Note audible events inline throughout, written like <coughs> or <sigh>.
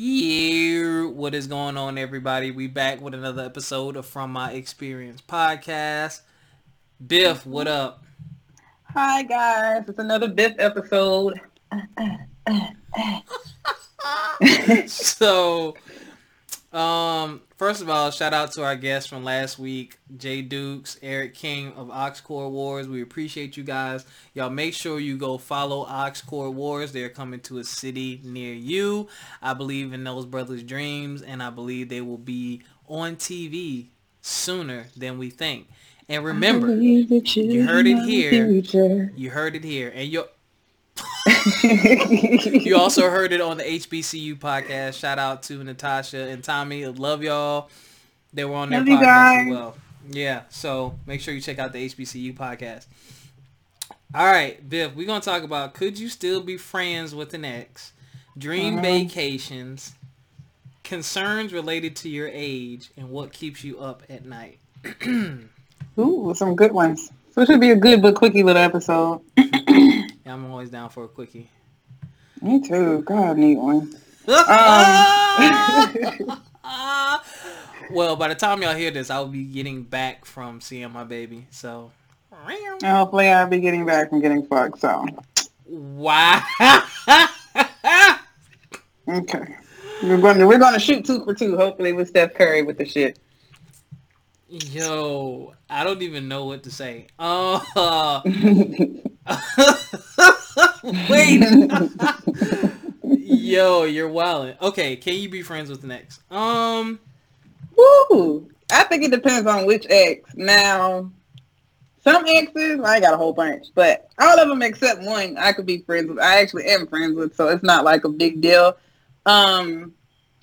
Yeah, what is going on, everybody? We back with another episode of From My Experience podcast. Biff, what up? Hi guys, it's another Biff episode. <laughs> so, um, first of all, shout out to our guests from last week, Jay Dukes, Eric King of Oxcore Wars. We appreciate you guys. Y'all make sure you go follow Oxcore Wars. They're coming to a city near you. I believe in those brothers' dreams, and I believe they will be on TV sooner than we think. And remember, you heard it here. You heard it here. And you you <laughs> also heard it on the HBCU podcast. Shout out to Natasha and Tommy. Love y'all. They were on their Love podcast as well. Yeah, so make sure you check out the HBCU podcast. All right, Biff, we're gonna talk about could you still be friends with an ex, dream Uh-huh. vacations, concerns related to your age, and what keeps you up at night. <clears throat> Ooh, some good ones. So it should be a good but quickie little episode. <clears throat> Yeah, I'm always down for a quickie. Me too. God, I need one. well, by the time y'all hear this, I will be getting back from seeing my baby. So, And hopefully I'll be getting back from getting fucked. So wow. <laughs> okay, we're going to we're going to shoot two for two. Hopefully with Steph Curry with the shit. Yo, I don't even know what to say. Uh, <laughs> wait. Yo, you're. Okay, can you be friends with an ex? Um, Woo! I think it depends on which ex. Now, some exes, I got a whole bunch, but all of them except one I could be friends with. I actually am friends with, so it's not like a big deal. Um,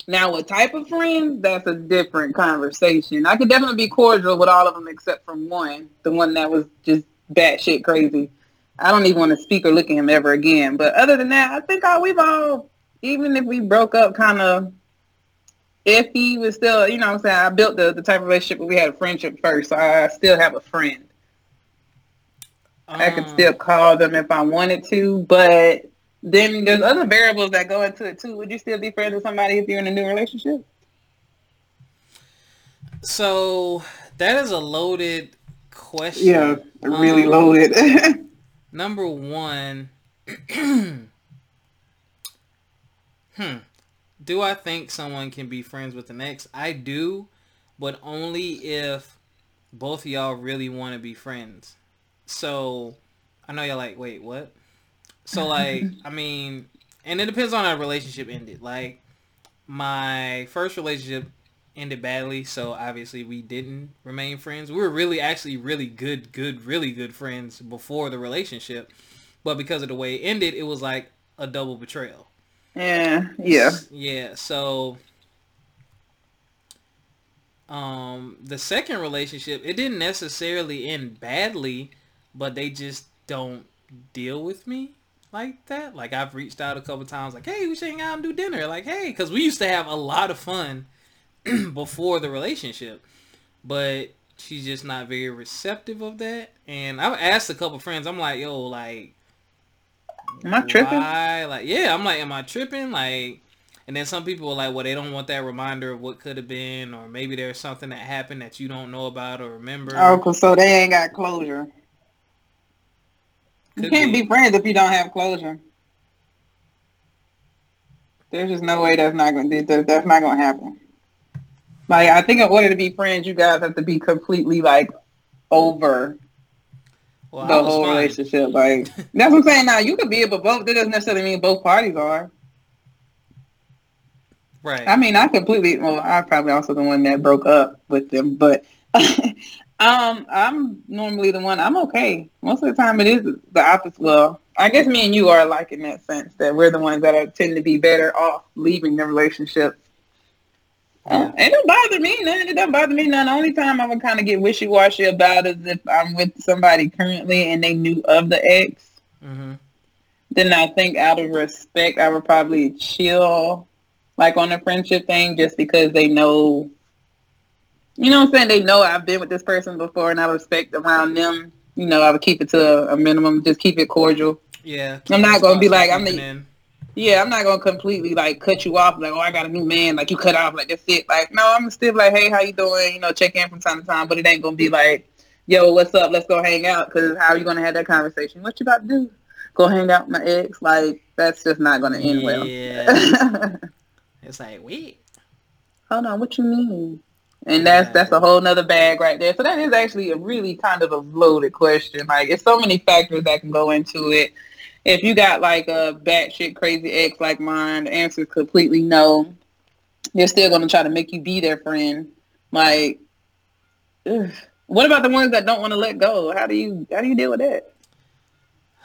now, what type of friends? That's a different conversation. I could definitely be cordial with all of them except from one, the one that was just batshit crazy. I don't even want to speak or look at him ever again. But other than that, I think all, we've all, even if we broke up kind of if he was still, you know what I'm saying, I built the, the type of relationship where we had a friendship first, so I still have a friend. I could um, still call them if I wanted to, but then there's other variables that go into it too. Would you still be friends with somebody if you're in a new relationship? So that is a loaded question. Yeah, really Um, loaded. <laughs> Number one, <clears throat> hmm, do I think someone can be friends with an ex? I do, but only if both of y'all really want to be friends. So I know y'all like, wait, what? So like, I mean, and it depends on how relationship ended. Like, my first relationship ended badly, so obviously we didn't remain friends. We were really, actually, really good, good, really good friends before the relationship, but because of the way it ended, it was like a double betrayal. yeah, yeah. Yeah, so um the second relationship, it didn't necessarily end badly, but they just don't deal with me like that. Like I've reached out a couple times like, "Hey, we should hang out and do dinner." Like, "Hey, cuz we used to have a lot of fun <clears throat> before the relationship." But she's just not very receptive of that. And I've asked a couple friends, I'm like, "Yo, like Am I tripping? why? Like, yeah, I'm like, am I tripping? Like, and then some people are like, well, they don't want that reminder of what could have been, or maybe there's something that happened that you don't know about or remember. Oh, so they ain't got closure. You can't be. be friends if you don't have closure. There's just no way that's not going to that's not going to happen. Like I think in order to be friends, you guys have to be completely like over Well, the whole fine. relationship. <laughs> Like that's what I'm saying. Now you could be, it, but both that doesn't necessarily mean both parties are. Right. I mean, I completely. Well, I'm probably also the one that broke up with them, but <laughs> um, I'm normally the one. I'm okay most of the time. It is the opposite. Well, I guess me and you are alike in that sense that we're the ones that are tend to be better off leaving the relationship. Uh, it don't bother me none. It don't bother me none. The only time I would kind of get wishy washy about is if I'm with somebody currently and they knew of the ex. hmm Then I think out of respect, I would probably chill, like on the friendship thing, just because they know. You know what I'm saying? They know I've been with this person before, and I respect around them. You know, I would keep it to a, minimum. Just keep it cordial. Yeah. I'm not gonna be like, I'm the- in. yeah, I'm not gonna completely like cut you off. Like, oh, I got a new man. Like you cut off. Like that's it. Like no, I'm still like, hey, how you doing? You know, check in from time to time. But it ain't gonna be like, yo, what's up? Let's go hang out. Because how are you gonna have that conversation? What you about to do? Go hang out with my ex? Like that's just not gonna end yeah. well. Yeah. <laughs> it's like wait. Hold on. What you mean? And that's that's a whole nother bag right there. So that is actually a really kind of a loaded question. Like, it's so many factors that can go into it if you got like a batshit crazy ex like mine, the answer is completely no. They're still gonna try to make you be their friend. Like, ugh. what about the ones that don't want to let go? How do you how do you deal with that?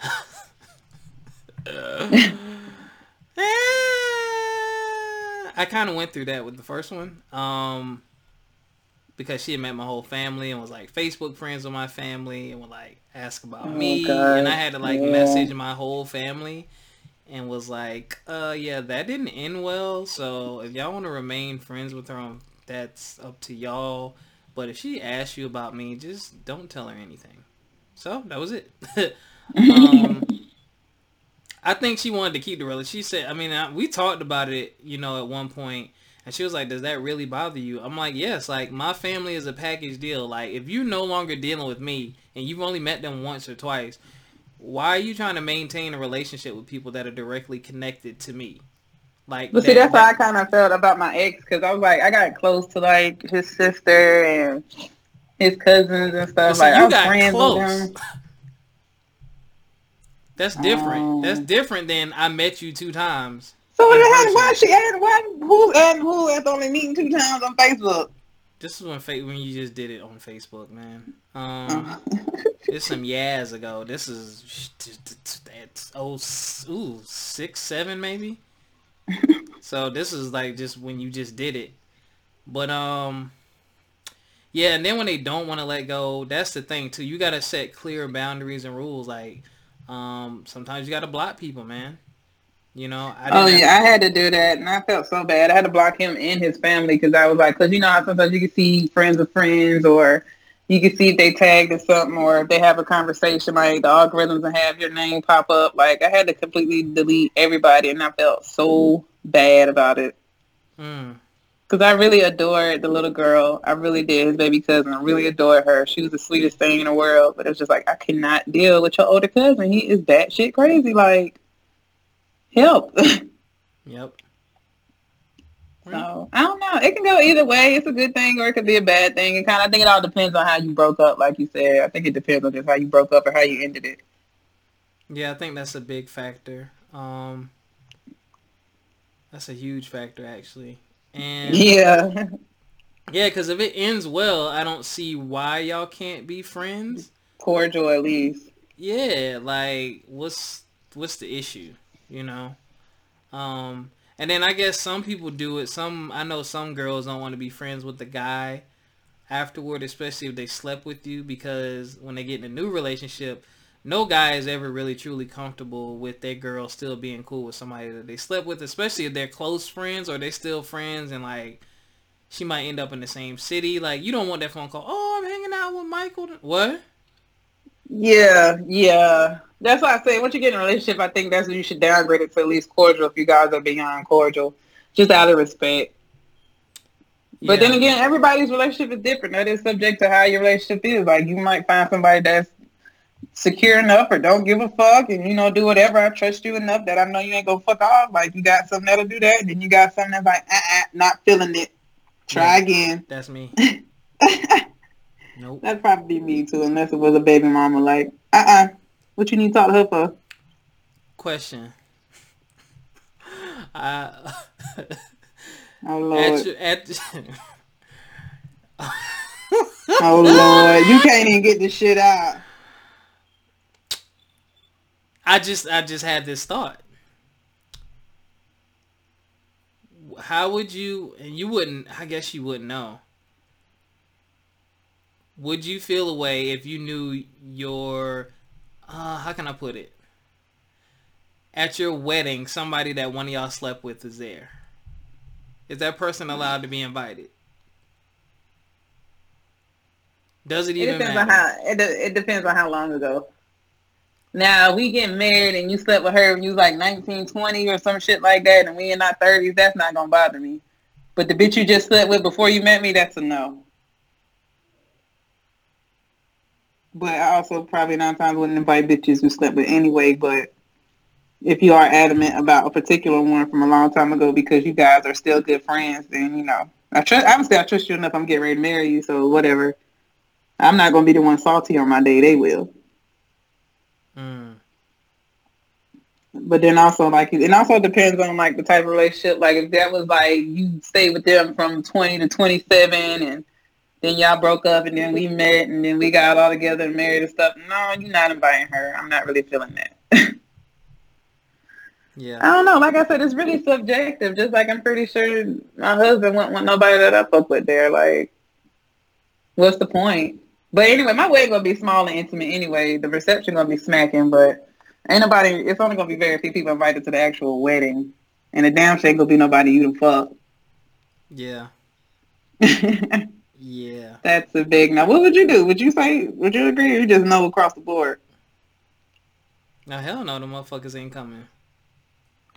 <laughs> I kind of went through that with the first one. Um, because she had met my whole family and was like Facebook friends with my family and would like ask about oh, me God. and I had to like yeah. message my whole family and was like, uh yeah, that didn't end well. So if y'all want to remain friends with her that's up to y'all. But if she asks you about me, just don't tell her anything. So that was it. <laughs> um, I think she wanted to keep the relationship. She said, I mean, I, we talked about it, you know, at one point and she was like, does that really bother you? I'm like, yes, like my family is a package deal. Like if you no longer dealing with me and you've only met them once or twice, why are you trying to maintain a relationship with people that are directly connected to me? Like, but that, see, that's that, how I kind of felt about my ex because I was like, I got close to like his sister and his cousins and stuff. like, you I was got friends close. with them. <laughs> That's different. Um, that's different than I met you two times so why she added why who and who only meeting two times on Facebook? This is when when you just did it on Facebook, man. Um, <laughs> it's some years ago. This is that's oh ooh six seven maybe. <laughs> so this is like just when you just did it, but um, yeah. And then when they don't want to let go, that's the thing too. You gotta set clear boundaries and rules. Like um, sometimes you gotta block people, man. You know. oh yeah, I had to do that, and I felt so bad. I had to block him and his family because I was like, because you know how sometimes you can see friends of friends, or you can see if they tagged or something, or if they have a conversation, like the algorithms and have your name pop up. Like I had to completely delete everybody, and I felt so bad about it. Mm. Cause I really adored the little girl. I really did. His baby cousin. I really adored her. She was the sweetest thing in the world. But it was just like I cannot deal with your older cousin. He is batshit crazy. Like help. <laughs> yep. So I don't know. It can go either way. It's a good thing or it could be a bad thing. And kind of, I think it all depends on how you broke up. Like you said, I think it depends on just how you broke up or how you ended it. Yeah, I think that's a big factor. Um, that's a huge factor actually. And yeah, <laughs> yeah, because if it ends well, I don't see why y'all can't be friends. Cordial at least. Yeah, like what's what's the issue? You know. Um, and then I guess some people do it. Some I know some girls don't want to be friends with the guy afterward, especially if they slept with you, because when they get in a new relationship, no guy is ever really truly comfortable with their girl still being cool with somebody that they slept with, especially if they're close friends or they still friends and like she might end up in the same city. Like you don't want that phone call. Oh, I'm hanging out with Michael. What? Yeah, yeah. That's why I say once you get in a relationship, I think that's when you should downgrade it to at least cordial if you guys are beyond cordial, just out of respect. But then again, everybody's relationship is different. That is subject to how your relationship is. Like you might find somebody that's secure enough or don't give a fuck and you know do whatever. I trust you enough that I know you ain't gonna fuck off. Like you got something that'll do that, and then you got something that's like, uh-uh, not feeling it. Try yeah, again. That's me. <laughs> nope. That'd probably be me too, unless it was a baby mama. Like, uh-uh, what you need to talk to her for? Question. <laughs> Uh, oh Lord. At at, oh Lord, you can't even get this shit out. I just I just had this thought. How would you and you wouldn't I guess you wouldn't know. Would you feel a way if you knew your uh, how can I put it? At your wedding, somebody that one of y'all slept with is there. Is that person allowed to be invited? Does it even it depends matter? On how, it, it depends on how long ago. Now we getting married and you slept with her when you was like 19, 20 or some shit like that, and we in our thirties. That's not gonna bother me. But the bitch you just slept with before you met me, that's a no. But I also probably nine times wouldn't invite bitches who slept with anyway. But if you are adamant about a particular one from a long time ago because you guys are still good friends, then you know I trust. Still I trust you enough. I'm getting ready to marry you, so whatever. I'm not gonna be the one salty on my day. They will. Mm. But then also like it also depends on like the type of relationship. Like if that was like you stayed with them from 20 to 27 and then y'all broke up and then we met and then we got all together and married and stuff. No, you're not inviting her. I'm not really feeling that. yeah. I don't know. Like I said, it's really subjective. Just like I'm pretty sure my husband wouldn't want nobody that I fuck with there. Like, what's the point? But anyway, my wedding gonna be small and intimate anyway. The reception gonna be smacking, but ain't nobody. It's only gonna be very few people invited to the actual wedding, and the damn shit gonna be nobody you to fuck. Yeah. <laughs> yeah. That's a big no. What would you do? Would you say? Would you agree? Or you just know across the board? Now hell no, the motherfuckers ain't coming.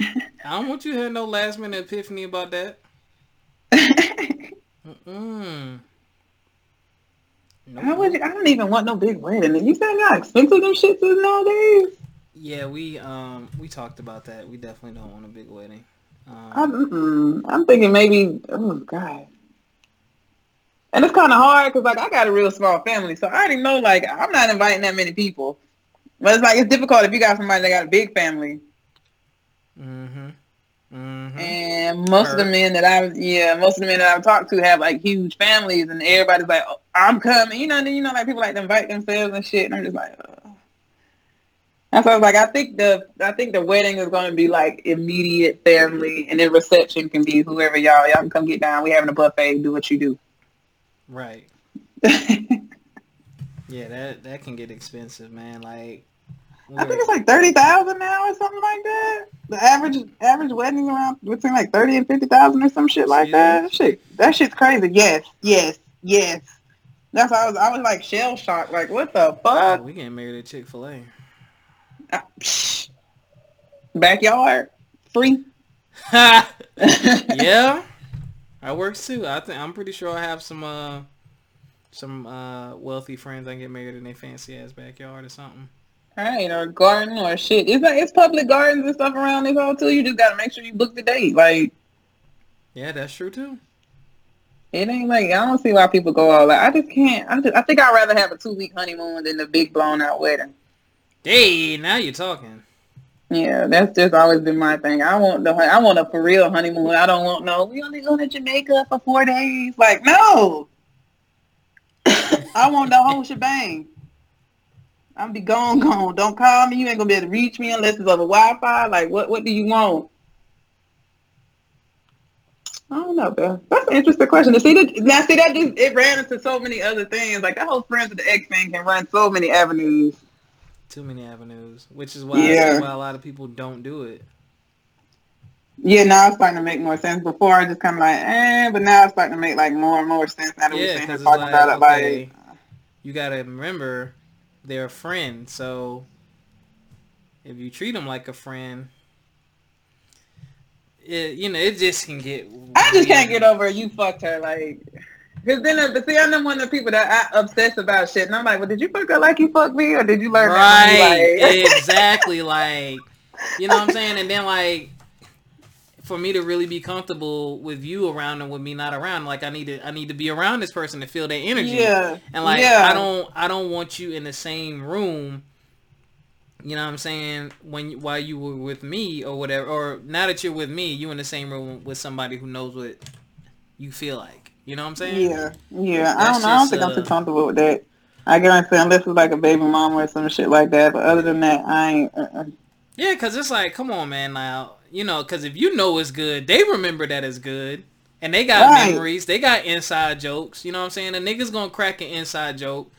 I don't want you to have no last minute epiphany about that. <laughs> Mm-mm. How would you? I don't even want no big wedding. You said how expensive them shits is nowadays. Yeah, we um we talked about that. We definitely don't want a big wedding. Um, I'm, I'm thinking maybe. Oh God. And it's kind of hard because like I got a real small family, so I already know like I'm not inviting that many people. But it's like it's difficult if you got somebody that got a big family. Mm-hmm. Mm-hmm. And most of the men that I yeah, most of the men that I've talked to have like huge families, and everybody's like, oh, "I'm coming," you know. And then you know, like people like to invite themselves and shit, and I'm just like, oh. and so I was like, I think the I think the wedding is going to be like immediate family, and then reception can be whoever y'all y'all can come get down. We having a buffet, do what you do. Right. yeah, that that can get expensive, man. Like I think it's like thirty thousand now or something like that. The average average wedding around between like thirty and fifty thousand or some shit like that. That shit, that shit's crazy. Yes, yes, yes. That's why I was I was like shell shocked. Like what the fuck? Oh, we getting married at Chick Fil A. Uh, Backyard free. <laughs> yeah, that works too. I think I'm pretty sure I have some uh some uh wealthy friends I get married in a fancy ass backyard or something. Right, or garden or shit. It's like it's public gardens and stuff around this hole too. You just gotta make sure you book the date. Like Yeah, that's true too. It ain't like I don't see why people go all that. I just can't. I just I think I'd rather have a two week honeymoon than the big blown out wedding. Hey, now you're talking. Yeah, that's just always been my thing. I want the I want a for real honeymoon. I don't want no. We only going to Jamaica for four days. Like no. <laughs> I want the whole shebang. I'm be gone, gone. Don't call me. You ain't gonna be able to reach me unless it's over Wi-Fi. Like, what? What do you want? I don't know, Bill. That's an interesting question. To see that now, see that just it ran into so many other things. Like that whole friends with the X thing can run so many avenues. Too many avenues, which is why yeah. why a lot of people don't do it. Yeah, now it's starting to make more sense. Before I just kind of like, eh, but now it's starting to make like more and more sense now that yeah, we're sitting here talking like, about it. Like, you got to remember they're a friend. So if you treat them like a friend, it, you know, it just can get. I just can't get over you fucked her like. Cause then, uh, see, I'm one of the people that I obsess about shit, and I'm like, well, did you fuck her like you fucked me, or did you learn right? Like... exactly, <laughs> like, you know what I'm saying? And then like, for me to really be comfortable with you around and with me not around like i need to i need to be around this person to feel their energy yeah and like yeah. i don't i don't want you in the same room you know what i'm saying when while you were with me or whatever or now that you're with me you in the same room with somebody who knows what you feel like you know what i'm saying yeah yeah i don't know i don't think uh, i'm too comfortable with that i guarantee unless it's like a baby mama or some shit like that but other than that i ain't uh-uh. yeah because it's like come on man now you know, because if you know it's good, they remember that it's good. And they got right. memories. They got inside jokes. You know what I'm saying? A nigga's going to crack an inside joke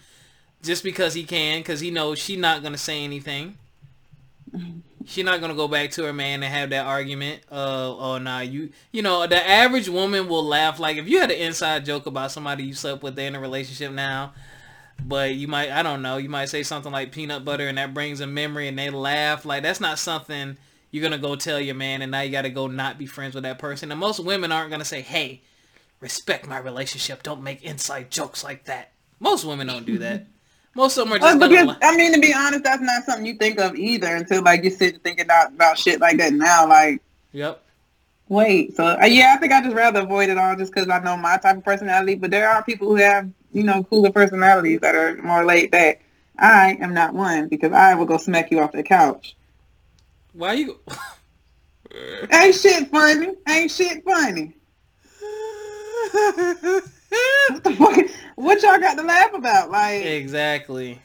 just because he can, because he knows she not going to say anything. <laughs> She not gonna go back to her man and have that argument. Uh, oh nah, you, you know, the average woman will laugh. Like if you had an inside joke about somebody you slept with, they're in a relationship now. but you might I don't know, you might say something like peanut butter and that brings a memory and they laugh. Like that's not something you're gonna go tell your man and now you gotta go not be friends with that person. And most women aren't gonna say, Hey, respect my relationship, don't make inside jokes like that. Most women don't do that. Most of them are just Well, because, I mean, to be honest, that's not something you think of either until like you sit and think about, about shit like that now. Like, Yep. wait, so uh, yeah, I think I just rather avoid it all just because I know my type of personality. But there are people who have, you know, cooler personalities that are more laid back. I am not one because I will go smack you off the couch. Why you Ain't shit funny. Ain't shit funny. <laughs> What the fuck? What y'all got to laugh about? Like, Exactly.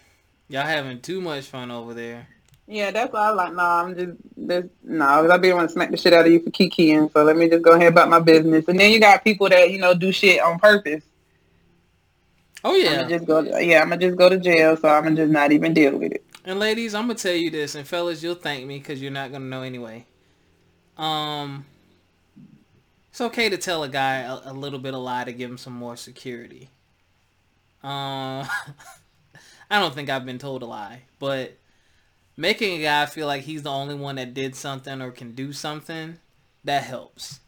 Y'all having too much fun over there. yeah, that's why I like. No, I'm just this. No, 'cause I be want to smack the shit out of you for kikiing. So let me just go ahead about my business. And then you got people that you know do shit on purpose. Oh yeah. I'm yeah. gonna just go. To, yeah, I'm gonna just go to jail. So I'm gonna just not even deal with it. And ladies, I'm gonna tell you this, and fellas, you'll thank me because you're not gonna know anyway. Um, it's okay to tell a guy a, a little bit of a lie to give him some more security. Um, <laughs> I don't think I've been told a lie, but making a guy feel like he's the only one that did something or can do something, that helps.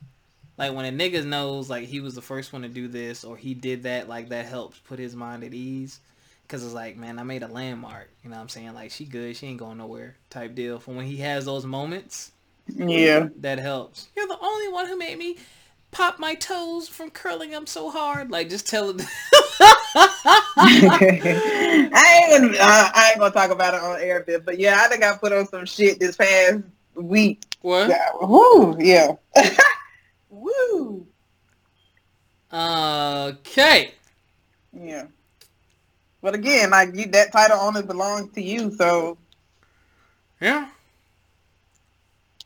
Like when a nigga knows like he was the first one to do this or he did that, like that helps put his mind at ease. Cause it's like, man, I made a landmark. You know what I'm saying? Like she good, she ain't going nowhere type deal. For when he has those moments, Yeah. that helps. You're the only one who made me pop my toes from curling them so hard. Like just tell it. <laughs> I ain't gonna. Uh, I ain't gonna talk about it on air, bit, but yeah, I think I put on some shit this past week. what? Yeah. Woo. Yeah. <laughs> Woo. Okay. Yeah. But again, like you, that title only belongs to you. So Yeah.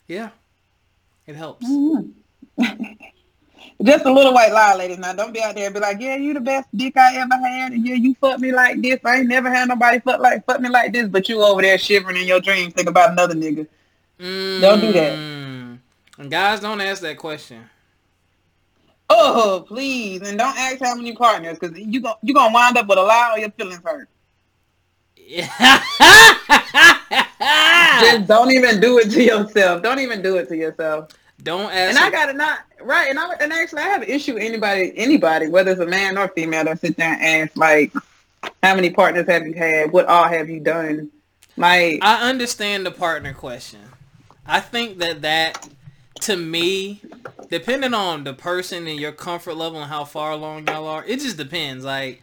Yeah. It helps. <laughs> just a little white lie, ladies. Now don't be out there and be like, yeah, you the best dick I ever had, and yeah, you fucked me like this. I ain't never had nobody fuck like fuck me like this. But you over there shivering in your dreams, think about another nigga. Don't do that. Mm. And guys, don't ask that question. Oh, please, and don't ask how many partners, because you go you gonna wind up with a lie or your feelings hurt. <laughs> Just don't even do it to yourself. Don't even do it to yourself. don't ask. And I got it not right. And I and actually I have an issue with anybody anybody, whether it's a man or female, that sit there and ask like, how many partners have you had? What all have you done? Like, I understand the partner question. I think that that, to me, depending on the person and your comfort level and how far along y'all are, it just depends. Like,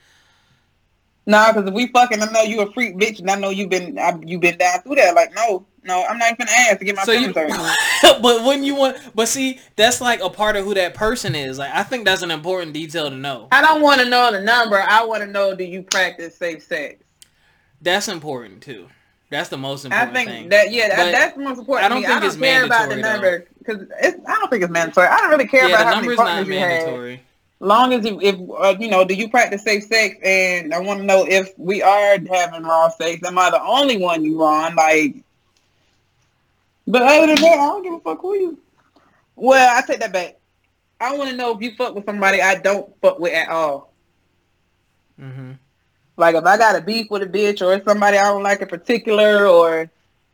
nah, because if we fucking, I know you a freak bitch, and I know you've been I, you been down through that. Like, no, no, I'm not even gonna ask to get my so you, feelings hurt. <laughs> but when you want, but see, that's like a part of who that person is. Like, I think that's an important detail to know. I don't want to know the number. I want to know do you practice safe sex? That's important too. That's the most important thing. I important think thing. that yeah, that, But that's the most important. I don't to think I don't it's care about the mandatory, number because I don't think it's mandatory. I don't really care yeah, about the how many number's not partners you had. mandatory. Long as you, if uh, you know, do you practice safe sex? And I want to know if we are having raw sex. Am I the only one you on? Like, but other than that, I don't give a fuck who you. Well, I take that back. I want to know if you fuck with somebody I don't fuck with at all. Mm-hmm. Like if I got a beef with a bitch or somebody I don't like in particular, or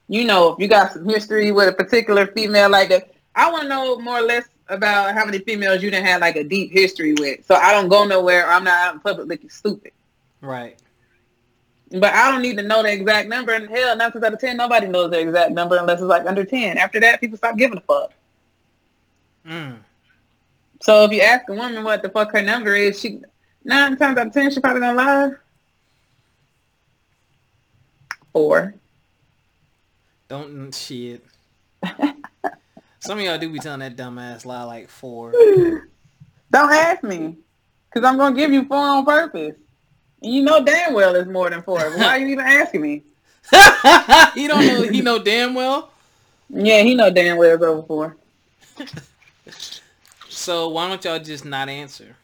you know, if you got some history with a particular female like that, I want to know more or less about how many females you didn't have like a deep history with. So I don't go nowhere or I'm not out in public looking stupid. Right. But I don't need to know the exact number. And hell, nine times out of ten, nobody knows the exact number unless it's like under ten. After that, people stop giving a fuck. Mm. So if you ask a woman what the fuck her number is, she nine times out of ten, she probably gonna lie. Four. Don't shit. <laughs> Some of y'all do be telling that dumbass lie like four. <laughs> Don't ask me, cause I'm gonna give you four on purpose. And you know damn well it's more than four. Why are you even asking me? <laughs> he don't know. He know damn well. Yeah, he know damn well it's over four. <laughs> So why don't y'all just not answer?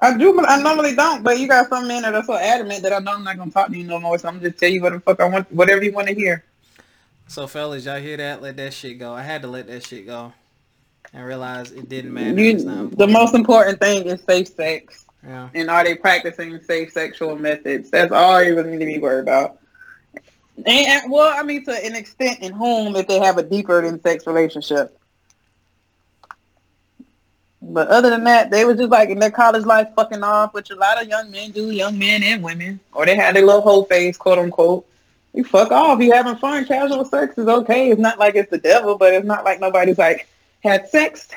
I do, but I normally don't. But you got some men that are so adamant that I know I'm not gonna talk to you no more. So I'm just tell you what the fuck I want, whatever you want to hear. So fellas, y'all hear that? Let that shit go. I had to let that shit go, and realize it didn't matter. You, the most important thing is safe sex. Yeah. And are they practicing safe sexual methods? That's all you really need to be worried about. And well, I mean, to an extent, in whom if they have a deeper than sex relationship. But other than that, they was just like in their college life fucking off, which a lot of young men do, young men and women. Or they had their little whole face, quote unquote. You fuck off. You having fun. Casual sex is okay. It's not like it's the devil, but it's not like nobody's like had sex,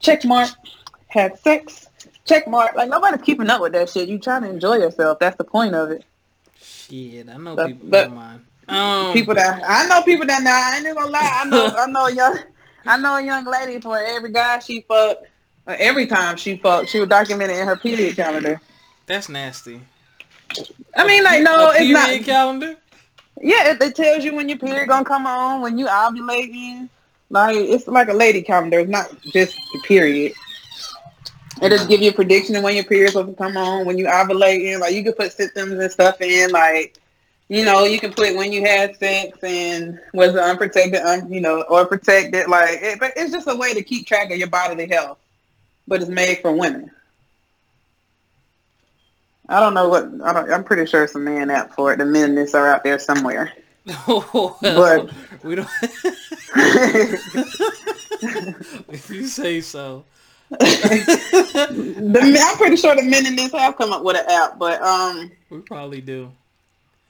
check mark, had sex, check mark. Like nobody's keeping up with that shit. You trying to enjoy yourself. That's the point of it. Shit, I know But- people. but- Never mind. Um, people that I know people that now I ain't even gonna lie. I know I know a young <laughs> I know a young lady for every guy she fucked every time she fucked, she would document it in her period calendar. that's nasty. I mean like no, A it's not calendar. Yeah, it, it tells you when your period gonna come on, when you ovulating. Like it's like a lady calendar. It's not just the period. It just give you a prediction of when your period's to come on, when you ovulating. Like you can put symptoms and stuff in. Like you know, you can put when you had sex and was it unprotected, un, you know, or protected. Like, it, but it's just a way to keep track of your bodily health. But it's made for women. I don't know what I don't, I'm pretty sure some man app for it. The men this are out there somewhere. <laughs> well, But- we don't. <laughs> if you say so. the, I'm pretty sure the men in this have come up with an app, but um, we probably do.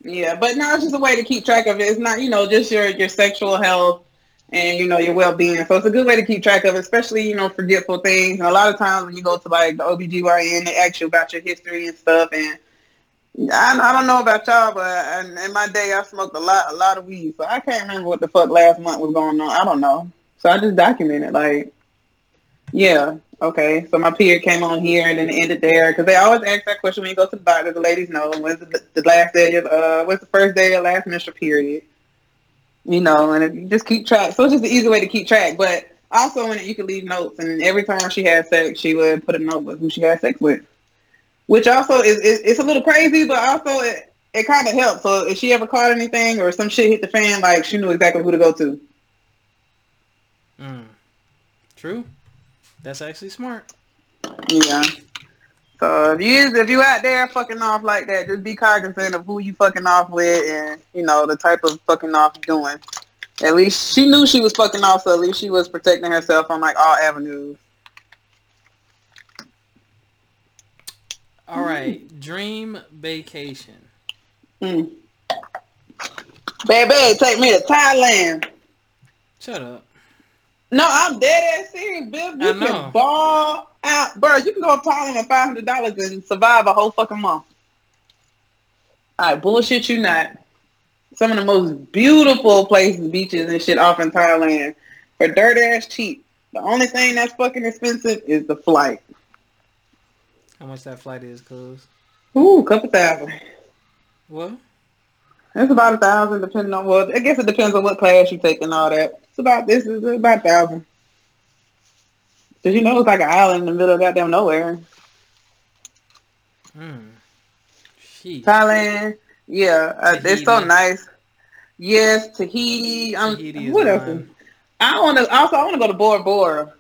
yeah, but now it's just a way to keep track of it. It's not, you know, just your your sexual health and you know your well being. So it's a good way to keep track of, especially you know forgetful things. And a lot of times when you go to like the OBGYN, they ask you about your history and stuff. And I, I don't know about y'all, but in, in my day, I smoked a lot a lot of weed, so I can't remember what the fuck last month was going on. I don't know, so I just documented like. Yeah. Okay. So my period came on here and then it ended there because they always ask that question when you go to the doctor. The ladies know when's the, the last day of uh what's the first day of last menstrual period. You know, and just keep track. So it's just an easy way to keep track. But also in it you can leave notes, and every time she had sex, she would put a note with who she had sex with, which also is, is it's a little crazy, but also it it kind of helps. So if she ever caught anything or some shit hit the fan, like she knew exactly who to go to. Mm. True. That's actually smart. Yeah. So if you if you out there fucking off like that, just be cognizant of who you fucking off with and you know the type of fucking off you're doing. At least she knew she was fucking off, so at least she was protecting herself on like all avenues. All right. Dream vacation. Mm. Baby, take me to Thailand. Shut up. No, I'm dead ass serious, Bill. You I can ball out, bro. You can go to Thailand with five hundred dollars and survive a whole fucking month. All right, bullshit you not. Some of the most beautiful places, beaches and shit off in Thailand for dirt ass cheap. The only thing that's fucking expensive is the flight. How much that flight is, cuz? Ooh, couple thousand. What? It's about a thousand, depending on what. I guess it depends on what class you take and all that. It's about this is about a thousand. Cause you know it's like an island in the middle of goddamn nowhere. Hmm. Sheesh. Thailand, yeah, uh, it's so nice. Yes, Tahiti. Um, Tahiti what else? mine. I want to. Also, I want to go to Bora Bora.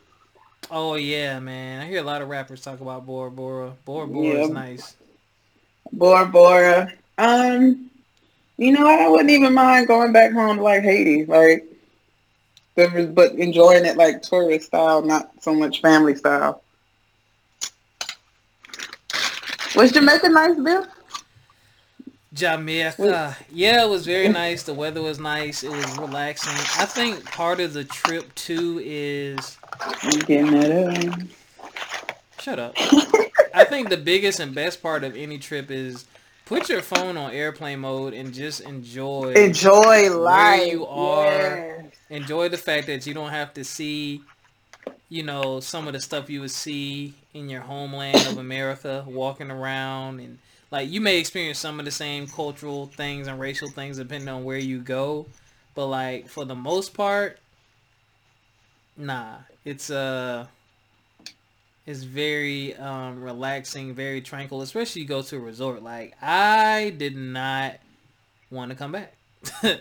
Oh yeah, man. I hear a lot of rappers talk about Bora Bora. Bora Bora Yeah. is nice. Bora Bora. Um, you know, I wouldn't even mind going back home to like Haiti, like, but but enjoying it like tourist style, not so much family style. Was Jamaica nice, Bill? Jamaica. Yeah, it was very nice. The weather was nice. It was relaxing. I think part of the trip too is I'm getting that up. shut up. <laughs> I think the biggest and best part of any trip is put your phone on airplane mode and just enjoy Enjoy life. you are. Yes. enjoy the fact that you don't have to see you know some of the stuff you would see in your homeland of America walking around and like you may experience some of the same cultural things and racial things depending on where you go but like for the most part nah it's uh it's very um relaxing very tranquil especially you go to a resort like I did not want to come back <laughs>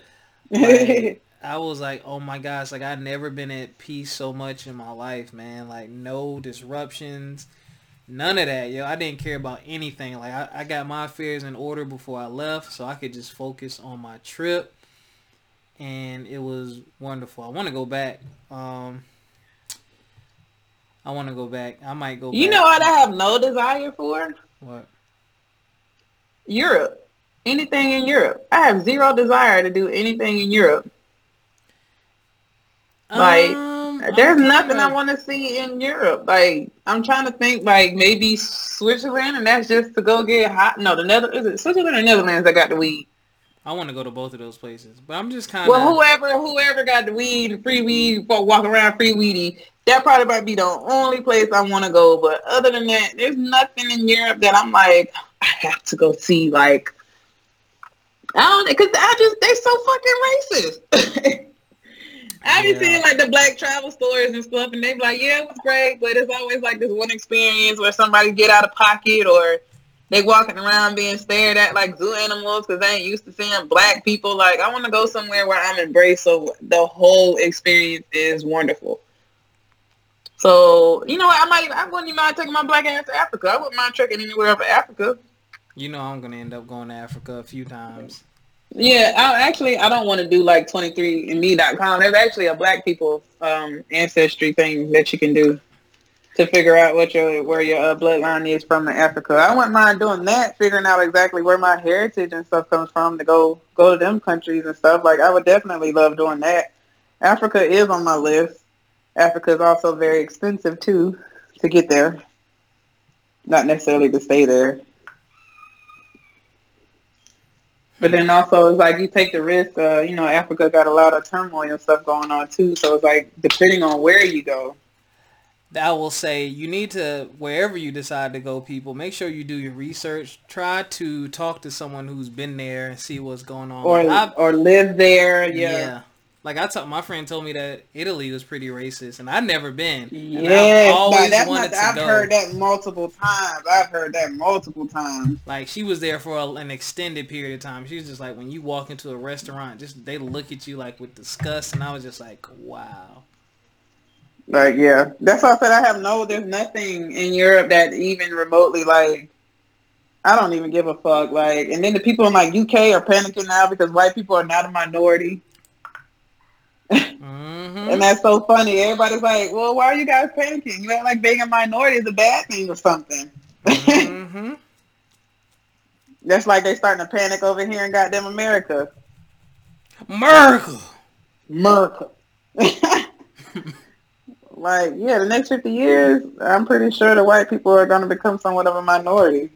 Like, <laughs> I was like, oh my gosh, like I've never been at peace so much in my life, man. Like no disruptions, None of that, yo. I didn't care about anything. Like I, I got my affairs in order before I left, so I could just focus on my trip. And it was wonderful. I want to go back. Um, I want to go back. I might go. You back. know what I have no desire for? What? Europe. Anything in Europe. I have zero desire to do anything in Europe. Like, Um, There's nothing I want to see in Europe. Like I'm trying to think, like maybe Switzerland, and that's just to go get hot. No, the Nether is it Switzerland or Netherlands that got the weed. I want to go to both of those places, but I'm just kind of. Well, whoever whoever got the weed, free weed, for walk around free weedy, that probably might be the only place I want to go. But other than that, there's nothing in Europe that I'm like I have to go see. Like I don't, because I just they're so fucking racist. <laughs> I be Yeah. seeing like the black travel stories and stuff, and they be like, "Yeah, it was great," but it's always like this one experience where somebody get out of pocket or they walking around being stared at like zoo animals because they ain't used to seeing black people. Like, I want to go somewhere where I'm embraced, so the whole experience is wonderful. So you know? I might, I wouldn't even mind taking my black ass to Africa. I wouldn't mind trekking anywhere over Africa. You know, I'm gonna end up going to Africa a few times. Yeah, I actually I don't want to do like 23andme.com. There's actually a black people um, ancestry thing that you can do to figure out what your where your uh, bloodline is from in Africa. I wouldn't mind doing that, figuring out exactly where my heritage and stuff comes from to go go to them countries and stuff. Like I would definitely love doing that. Africa is on my list. Africa is also very expensive too to get there. Not necessarily to stay there. But then also it's like you take the risk. Uh, you know, Africa got a lot of turmoil and stuff going on too. So it's like depending on where you go. I will say you need to wherever you decide to go, people make sure you do your research. Try to talk to someone who's been there and see what's going on. or or live there. yeah. Yeah. Like I told my friend told me that Italy was pretty racist, and I'd never been. Yeah, I've always but wanted not, I've go. heard that multiple times. I've heard that multiple times. Like she was there for a, an extended period of time. She was just like when you walk into a restaurant, just they look at you like with disgust, and I was just like, wow. Like yeah, that's why I said I have no. There's nothing in Europe that even remotely like. I don't even give a fuck. Like, and then the people in like UK are panicking now because white people are not a minority. Hmm And that's so funny. Everybody's like, well, why are you guys panicking? You act like being a minority is a bad thing or something. hmm <laughs> That's like they starting to panic over here in goddamn America. America. America. <laughs> like, yeah, the next 50 years, I'm pretty sure the white people are going to become somewhat of a minority.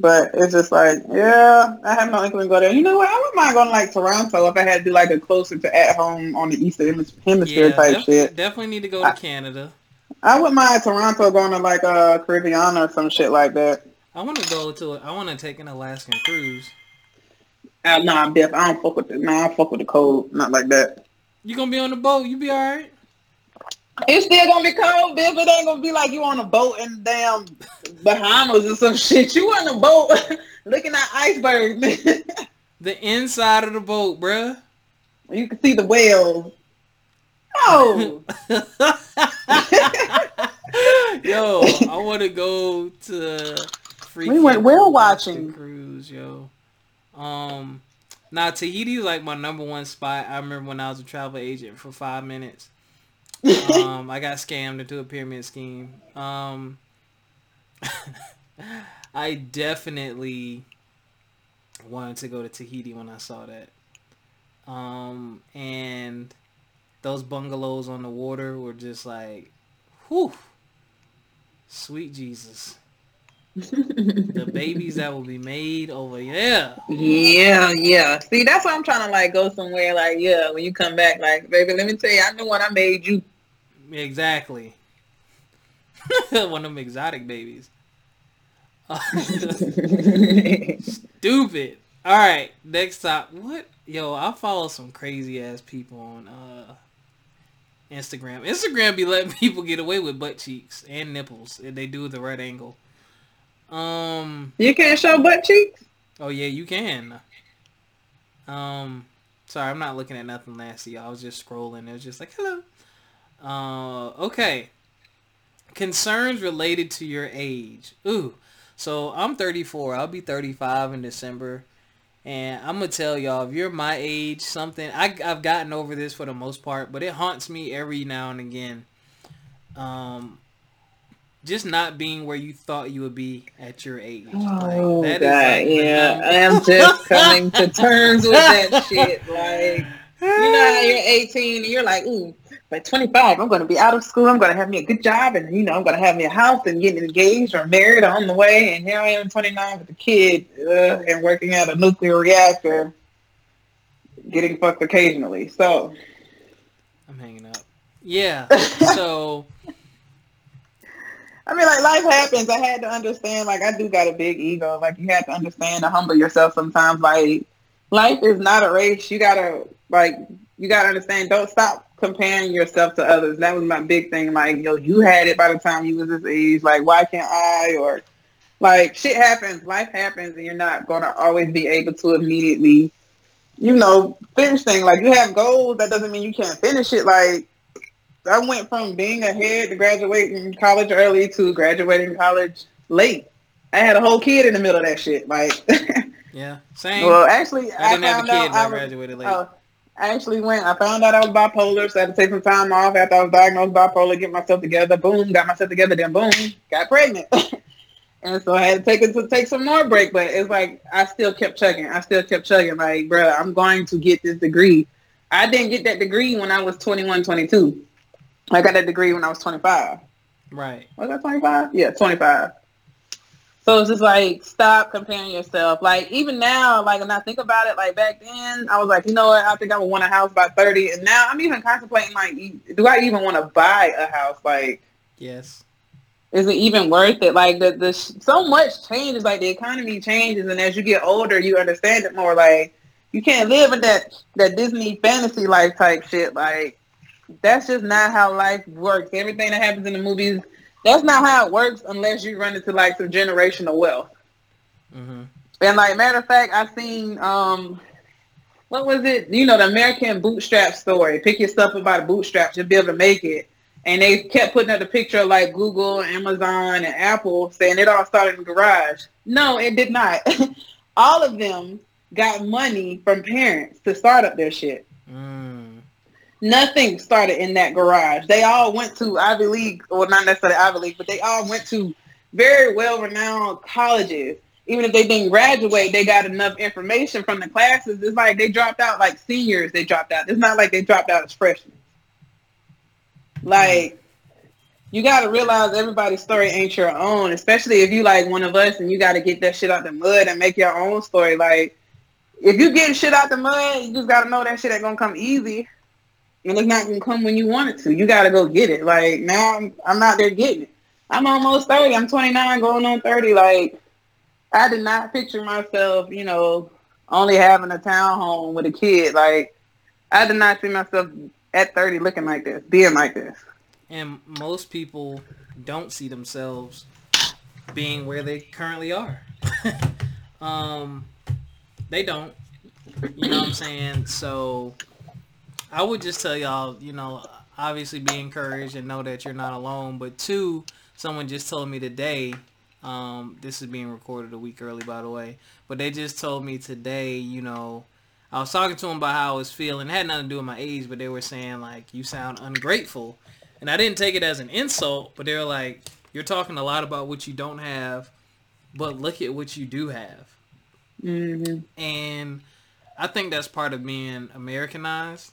But it's just like, yeah, I have no inkling to go there. You know what? I wouldn't mind going to like Toronto if I had to do like a closer to at home on the Eastern Hemisphere Yeah, type def- shit. definitely need to go to Canada. I wouldn't mind Toronto going to like uh, Caribbean or some shit like that. I want to go to. I want to take an Alaskan cruise. Uh, no, I'm deaf. I don't fuck with the. No, I don't fuck with the cold. Not like that. You gonna be on the boat? You be all right? It's still gonna be cold, Biff. It ain't gonna be like you on a boat in damn Bahamas or some shit. You on a boat <laughs> looking at icebergs. <laughs> The inside of the boat, bruh. you can see the whales. Oh, <laughs> yo, I want to go to. We went whale watching. cruise, yo. Um, now Tahiti is like my number one spot. I remember when I was a travel agent for five minutes. Um, I got scammed into a pyramid scheme. Um, <laughs> I definitely wanted to go to Tahiti when I saw that. Um, and those bungalows on the water were just like, whew, sweet Jesus. the <laughs> babies that will be made over there. yeah, yeah. See, that's why I'm trying to like go somewhere. Like, yeah, when you come back, like, baby, let me tell you, I know what I made you. Exactly. <laughs> One of them exotic babies. <laughs> Stupid. All right, next up. What? Yo, I follow some crazy ass people on uh Instagram. Instagram be letting <laughs> people get away with butt cheeks and nipples if they do the right angle. Um. you can't show butt cheeks. Oh yeah, you can. Um. Sorry, I'm not looking at nothing nasty. I was just scrolling. It was just like hello. Uh. Okay. concerns related to your age. Ooh. So I'm 34. I'll be 35 in December. And I'm gonna tell y'all, if you're my age, something I, I've gotten over this for the most part, but it haunts me every now and again. Um, just not being where you thought you would be at your age. Oh like, God, like yeah, I am just <laughs> coming to terms with that shit. Like, you know how you're 18 and you're like, ooh, by 25, I'm going to be out of school. I'm going to have me a good job, and you know, I'm going to have me a house and getting engaged or married on the way. And here I am, 29, with a kid uh, and working at a nuclear reactor, getting fucked occasionally. So, I'm hanging up. Yeah. <laughs> So. I mean, like life happens. I had to understand. Like I do got a big ego. Like you have to understand to humble yourself sometimes. Like life is not a race. You gotta like you gotta understand. Don't stop comparing yourself to others. That was my big thing. Like yo, you had it by the time you was this age. Like why can't I? Or like shit happens. Life happens, and you're not gonna always be able to immediately, you know, finish things. Like you have goals. That doesn't mean you can't finish it. Like I went from being ahead to graduating college early to graduating college late. I had a whole kid in the middle of that shit. Like, <laughs> yeah, same. Well, actually, I, I didn't have a kid. I graduated late. Uh, I actually went. I found out I was bipolar, so I had to take some time off after I was diagnosed bipolar, get myself together. Boom, got myself together. Then boom, got pregnant. <laughs> and so I had to take it to take some more break. But it's like I still kept chugging. I still kept chugging. Like, bro, I'm going to get this degree. I didn't get that degree when I was 21, 22. I got that degree when I was 25. Right. Was that 25? Yeah, 25. So it's just like stop comparing yourself. Like even now, like when I think about it, like back then, I was like, you know what? I think I would want a house by 30, and now I'm even contemplating like, do I even want to buy a house? Like, yes. Is it even worth it? Like the the so much changes. Like the economy changes, and as you get older, you understand it more. Like you can't live in that that Disney fantasy life type shit. Like that's just not how life works. Everything that happens in the movies, that's not how it works unless you run into like some generational wealth. Mm-hmm. And like matter of fact, I seen um, what was it? You know, the American Bootstrap story. Pick your stuff up by the bootstraps, you'll be able to make it. And they kept putting up the picture of like Google, Amazon, and Apple, saying it all started in the garage. No, it did not. <laughs> all of them got money from parents to start up their shit. Mm nothing started in that garage. They all went to Ivy League, well, not necessarily Ivy League, but they all went to very well-renowned colleges. Even if they didn't graduate, they got enough information from the classes. It's like they dropped out like seniors. They dropped out. It's not like they dropped out as freshmen. Like you got to realize everybody's story ain't your own, especially if you like one of us and you got to get that shit out the mud and make your own story. Like if you getting shit out the mud, you just got to know that shit ain't gonna come easy and it's not gonna come when you want it to. You gotta go get it. Like now, I'm I'm not there getting it. I'm almost thirty. I'm 29, going on 30. Like I did not picture myself, you know, only having a townhome with a kid. Like I did not see myself at 30 looking like this, being like this. And most people don't see themselves being where they currently are. <laughs> um, they don't. You know what I'm saying? So I would just tell y'all, you know, obviously be encouraged and know that you're not alone. But two, someone just told me today, um, this is being recorded a week early, by the way, but they just told me today, you know, I was talking to them about how I was feeling. It had nothing to do with my age, but they were saying like, you sound ungrateful. And I didn't take it as an insult, but they were like, you're talking a lot about what you don't have, but look at what you do have. Mm-hmm. And I think that's part of being Americanized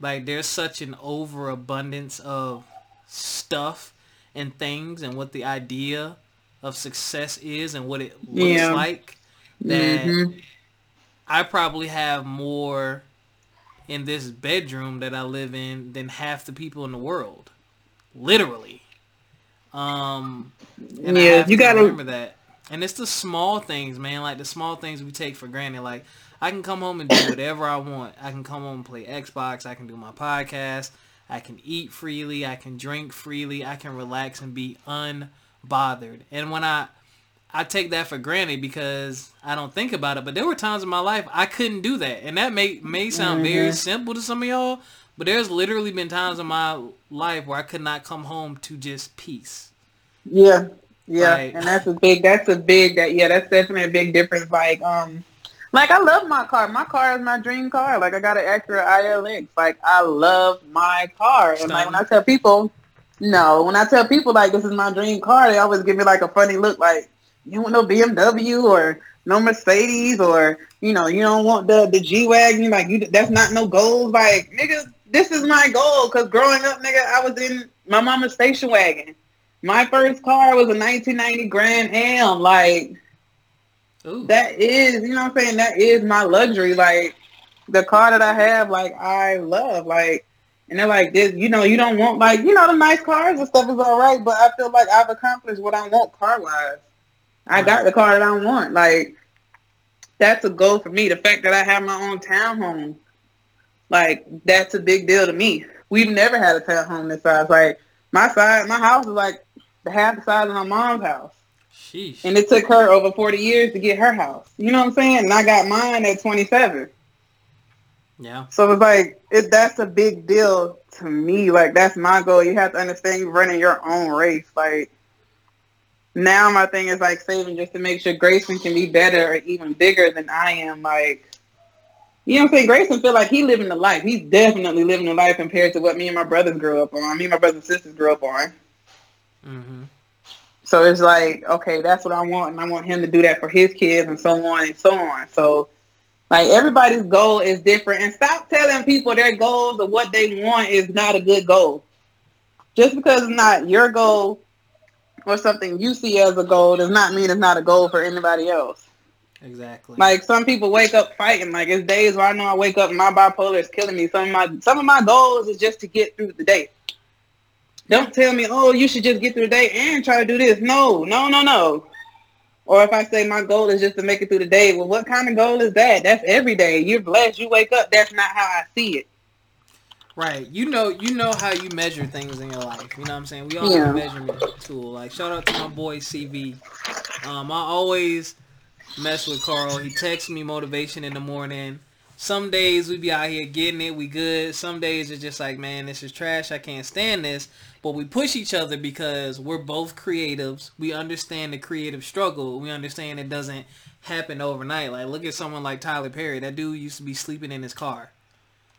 like there's such an overabundance of stuff and things and what the idea of success is and what it looks yeah. like that mm-hmm. I probably have more in this bedroom that I live in than half the people in the world. Literally. Um and yeah, you gotta remember that. And it's the small things, man, like the small things we take for granted. Like I can come home and do whatever I want. I can come home and play Xbox. I can do my podcast. I can eat freely. I can drink freely. I can relax and be unbothered. And when I I take that for granted because I don't think about it. But there were times in my life I couldn't do that, and that may may sound mm-hmm. very simple to some of y'all, But there's literally been times in my life where I could not come home to just peace. Yeah. Yeah. Like, and that's a big that's a big that yeah, that's definitely a big difference. Like, um like I love my car. My car is my dream car. Like I got an Acura ILX. Like I love my car. And like when I tell people no, when I tell people like this is my dream car, they always give me like a funny look like you want no BMW or no Mercedes or you know you don't want the the G wagon like you that's not no goals like nigga this is my goal because growing up nigga I was in my mama's station wagon my first car was a 1990 Grand Am like Ooh. that is you know what I'm saying that is my luxury like the car that I have like I love like and they're like this you know you don't want like you know the nice cars and stuff is all right but I feel like I've accomplished what I want car wise I got the car that I want. Like that's a goal for me. The fact that I have my own townhome, like that's a big deal to me. We've never had a townhome this size. Like my side, my house is like the half the size of my mom's house. Sheesh. And it took her over 40 years to get her house. You know what I'm saying? And I got mine at 27. Yeah. So it's like it, that's a big deal to me. Like that's my goal. You have to understand you're running your own race. Like now my thing is like saving just to make sure Grayson can be better or even bigger than I am. Like, you know what I'm saying? Grayson feel like he living the life. He's definitely living the life compared to what me and my brothers grew up on. Me and my brothers and sisters grew up on. Mm-hmm. So it's like, okay, that's what I want, and I want him to do that for his kids, and so on and so on. So, like everybody's goal is different, and stop telling people their goals or what they want is not a good goal. Just because it's not your goal or something you see as a goal does not mean it's not a goal for anybody else. Exactly. Like some people wake up fighting. Like it's days where I know I wake up and my bipolar is killing me. Some of my some of my goals is just to get through the day. Don't tell me, oh, you should just get through the day and try to do this. No, no, no, no. Or if I say my goal is just to make it through the day, well, what kind of goal is that? That's every day. You're blessed. You wake up. That's not how I see it. Right. You know you know how you measure things in your life. You know what I'm saying? We all yeah. have a measurement tool. Like shout out to my boy CV. Um, I always mess with Carl. He texts me motivation in the morning. Some days we be out here getting it, we good. Some days it's just like, man, this is trash. I can't stand this. But we push each other because we're both creatives. We understand the creative struggle. We understand it doesn't happen overnight. Like look at someone like Tyler Perry. That dude used to be sleeping in his car.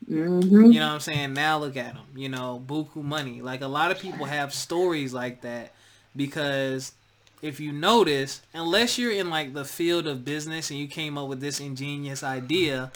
Mm-hmm. You know what I'm saying? Now look at them. You know, buku money. Like a lot of people have stories like that because if you notice, unless you're in like the field of business and you came up with this ingenious idea,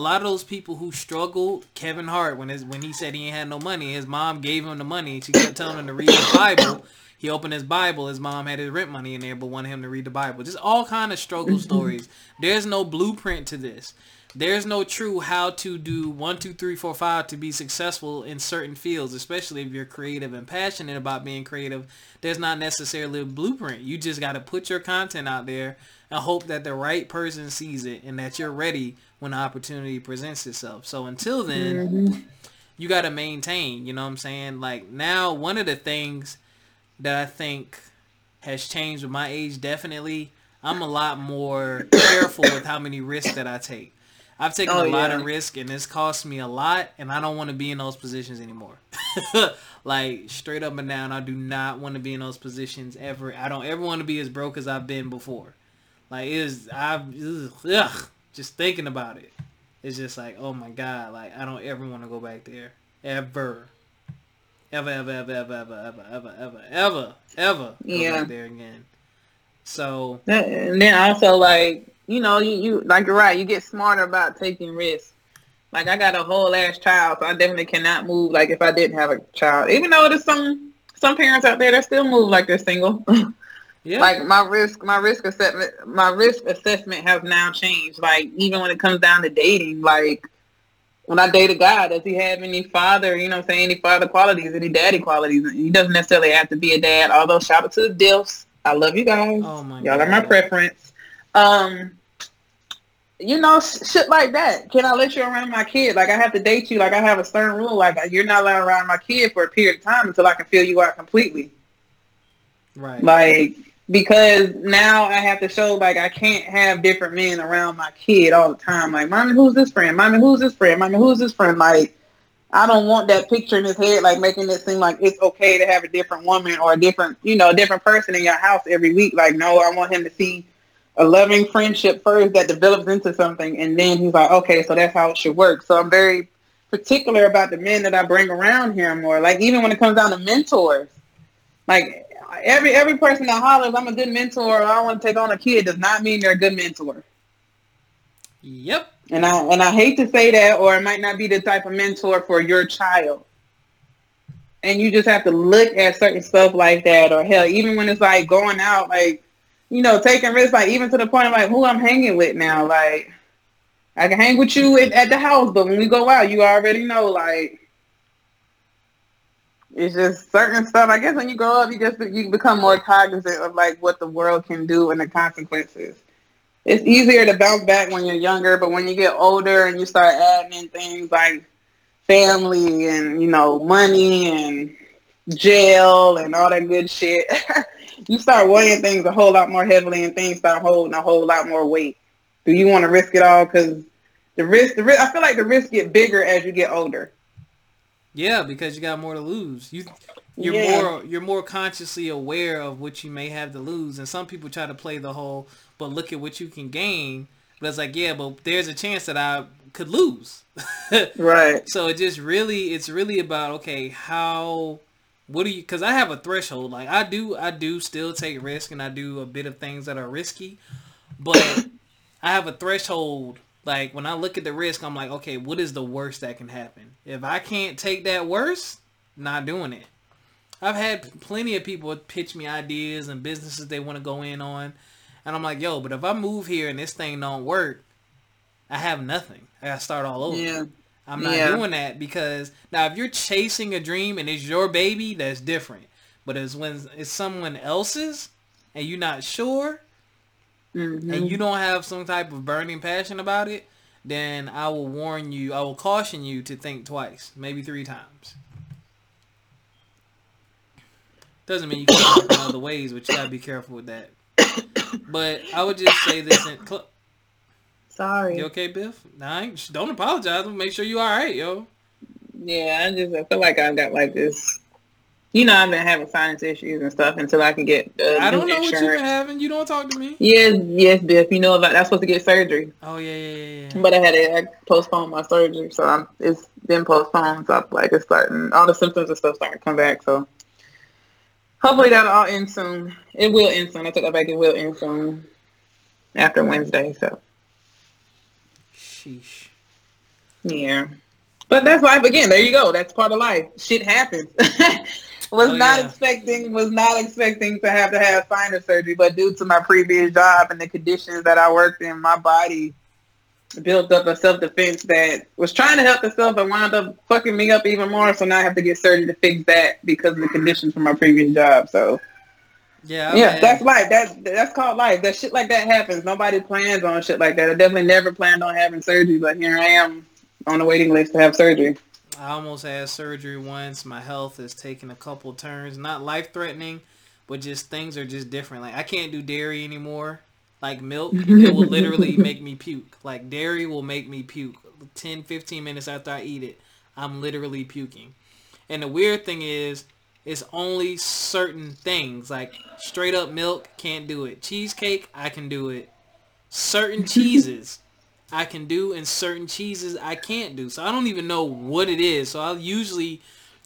a lot of those people who struggled, Kevin Hart, when his, when he said he ain't had no money, his mom gave him the money. She kept telling him to read the Bible. He opened his Bible. His mom had his rent money in there, but wanted him to read the Bible. Just all kind of struggle <laughs> stories. There's no blueprint to this there's no true how to do one, two, three, four, five to be successful in certain fields, especially if you're creative and passionate about being creative. There's not necessarily a blueprint. You just got to put your content out there and hope that the right person sees it and that you're ready when the opportunity presents itself. So until then, mm-hmm. you got to maintain, you know what I'm saying? Like now, one of the things that I think has changed with my age definitely, I'm a lot more careful with how many risks that I take. I've taken oh, a lot yeah. of risk and it's cost me a lot and I don't want to be in those positions anymore. <laughs> like straight up and down, I do not want to be in those positions ever. I don't ever want to be as broke as I've been before. Like it is I've ugh, just thinking about it. It's just like, oh my god, like I don't ever want to go back there. Ever. Ever, ever, ever, ever, ever, ever, ever, ever, ever, ever yeah. back there again. So and then also like you know, you, you like you're right. You get smarter about taking risks. Like I got a whole ass child, so I definitely cannot move like if I didn't have a child. Even though there's some some parents out there that still move like they're single. <laughs> yeah. Like my risk, my risk assessment, my risk assessment has now changed. Like even when it comes down to dating, like when I date a guy, does he have any father, you know saying, any father qualities, any daddy qualities? He doesn't necessarily have to be a dad, although shout out to the DILFs. I love you guys. Oh my Y'all God. are my preference. Um, you know, shit like that. Can I let you around my kid? Like I have to date you. Like I have a stern rule. Like you're not allowed around my kid for a period of time until I can fill you out completely. Right. Like because now I have to show like I can't have different men around my kid all the time. Like, mommy, who's this friend? Mommy, who's this friend? Mommy, who's this friend? Like, I don't want that picture in his head, like making it seem like it's okay to have a different woman or a different, you know, a different person in your house every week. Like, no, I want him to see a loving friendship first that develops into something, and then he's like, okay, so that's how it should work. So I'm very particular about the men that I bring around him, or like even when it comes down to mentors, like every every person that hollers, I'm a good mentor, or I want to take on a kid, does not mean they're a good mentor. Yep. And I and I hate to say that, or it might not be the type of mentor for your child. And you just have to look at certain stuff like that, or hell, even when it's like going out, like you know, taking risks, like even to the point of like who I'm hanging with now, like I can hang with you at, at the house, but when we go out, you already know, like it's just certain stuff. I guess when you grow up, you just you become more cognizant of like what the world can do and the consequences it's easier to bounce back when you're younger, but when you get older and you start adding in things like family and, you know, money and jail and all that good shit, <laughs> you start weighing things a whole lot more heavily and things start holding a whole lot more weight. Do you want to risk it all? Because the risk, the risk, I feel like the risks get bigger as you get older. Yeah, because you got more to lose. You you're yeah. more you're more consciously aware of what you may have to lose and some people try to play the whole but look at what you can gain but it's like yeah but there's a chance that i could lose <laughs> right so it just really it's really about okay how what do you because i have a threshold like i do i do still take risk and i do a bit of things that are risky but i have a threshold like when i look at the risk i'm like okay what is the worst that can happen if i can't take that worst not doing it I've had plenty of people pitch me ideas and businesses they want to go in on, and I'm like, yo, but if I move here and this thing don't work, I have nothing. I gotta start all over. Yeah. I'm not yeah. doing that because now if you're chasing a dream and it's your baby, that's different. But it's when it's someone else's and you're not sure mm-hmm. and you don't have some type of burning passion about it, then I will warn you, I will caution you to think twice, maybe three times. Doesn't mean you can't in other ways, but you gotta be careful with that. But I would just say this in. Cl- Sorry. You okay, Biff? Nah, don't apologize. Make sure you're all right, yo. Yeah, I just I feel like I've got like this. You know, I've been having sinus issues and stuff until I can get. Uh, I don't know insurance. what you've been having. You don't talk to me. Yes, yes, Biff. You know about I'm supposed to get surgery. Oh yeah, yeah, yeah. But I had to I postpone my surgery, so I'm it's been postponed. So I'm like it's starting. All the symptoms and stuff starting to come back. So Hopefully that'll all end soon. It will end soon. I took that back. It will end soon after Wednesday. So. Sheesh. Yeah. But that's life again. There you go. That's part of life. Shit happens. <laughs> was oh, not yeah. expecting was not expecting to have to have sinus surgery, but due to my previous job and the conditions that I worked in, my body built up a self-defense that was trying to help itself but wound up fucking me up even more. So now I have to get surgery to fix that because of the conditions from my previous job. So yeah, yeah, man. that's life. That's that's called life. That shit like that happens. Nobody plans on shit like that. I definitely never planned on having surgery, but here I am on the waiting list to have surgery. I almost had surgery once. My health has taken a couple turns. Not life threatening, but just things are just different. Like I can't do dairy anymore like milk, it will <laughs> literally make me puke. Like dairy will make me puke. 10, 15 minutes after I eat it, I'm literally puking. And the weird thing is, it's only certain things. Like straight up milk, can't do it. Cheesecake, I can do it. Certain <laughs> cheeses, I can do, and certain cheeses I can't do. So I don't even know what it is. So I'll usually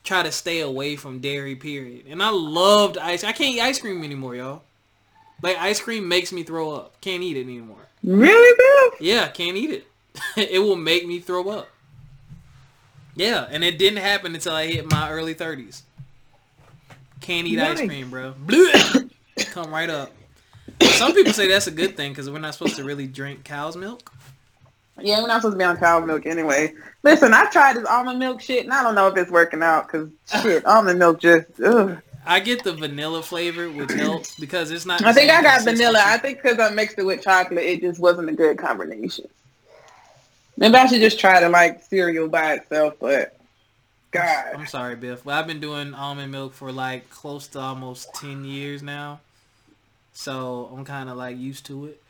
try to stay away from dairy, period. And I loved ice. I can't eat ice cream anymore, y'all. Like ice cream makes me throw up. Can't eat it anymore. Really, Bill? Yeah, can't eat it. <laughs> it will make me throw up. Yeah, and it didn't happen until I hit my early thirties. Can't eat nice. ice cream, bro. <coughs> Come right up. Some people say that's a good thing because we're not supposed to really drink cow's milk. Yeah, we're not supposed to be on cow's milk anyway. Listen, I tried this almond milk shit, and I don't know if it's working out because <laughs> shit, almond milk just ugh. I get the vanilla flavor, which helps because it's not. I think I got vanilla. I think because I mixed it with chocolate, it just wasn't a good combination. Maybe I should just try to like cereal by itself, but God. I'm sorry, Biff. But I've been doing almond milk for like close to almost ten years now, so I'm kind of like used to it.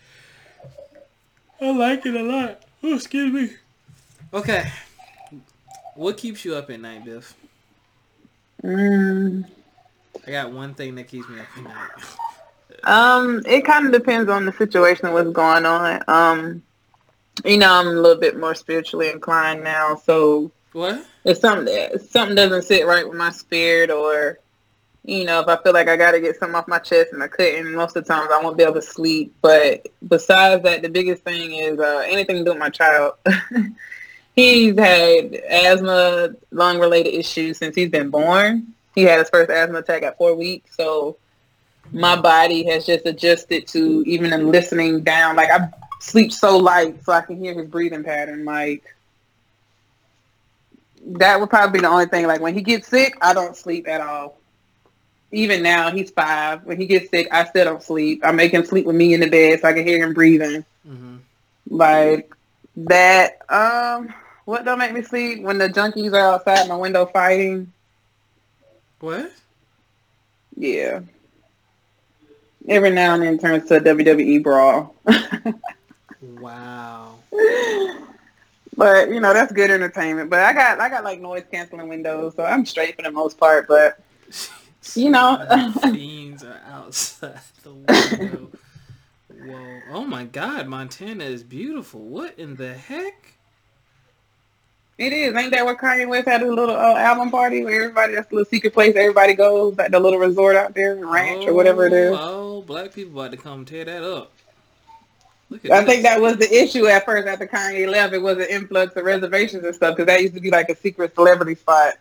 I like it a lot. Oh, excuse me. Okay. What keeps you up at night, Biff? Mm, I got one thing that keeps me up at night. um, it kind of depends on the situation and what's going on. Um, you know, I'm a little bit more spiritually inclined now, so what? if something if something doesn't sit right with my spirit, or you know, if I feel like I got to get something off my chest and I couldn't, most of the times I won't be able to sleep. But besides that, the biggest thing is uh, anything to do with my child. <laughs> he's had asthma, lung related issues since he's been born. He had his first asthma attack at four weeks, so my body has just adjusted to even in listening down. Like I sleep so light, so I can hear his breathing pattern. Like that would probably be the only thing. Like when he gets sick, I don't sleep at all. Even now, he's five. When he gets sick, I still don't sleep. I make him sleep with me in the bed so I can hear him breathing. Mm-hmm. Like that. Um, what don't make me sleep when the junkies are outside my window fighting? What? Yeah. Every now and then turns to a WWE brawl. Wow. <laughs> but you know that's good entertainment. But I got I got like noise canceling windows, so I'm straight for the most part. But <laughs> You know. fiends are outside <laughs> the window. Whoa! Oh my God, Montana is beautiful. What in the heck? it is, ain't that what Kanye West had a little uh, album party where everybody that's a little secret place everybody goes at the little resort out there, ranch or whatever it is. Oh, black people about to come tear that up. I this. think that was the issue at first after Kanye left. It was an influx of reservations and stuff because that used to be like a secret celebrity spot.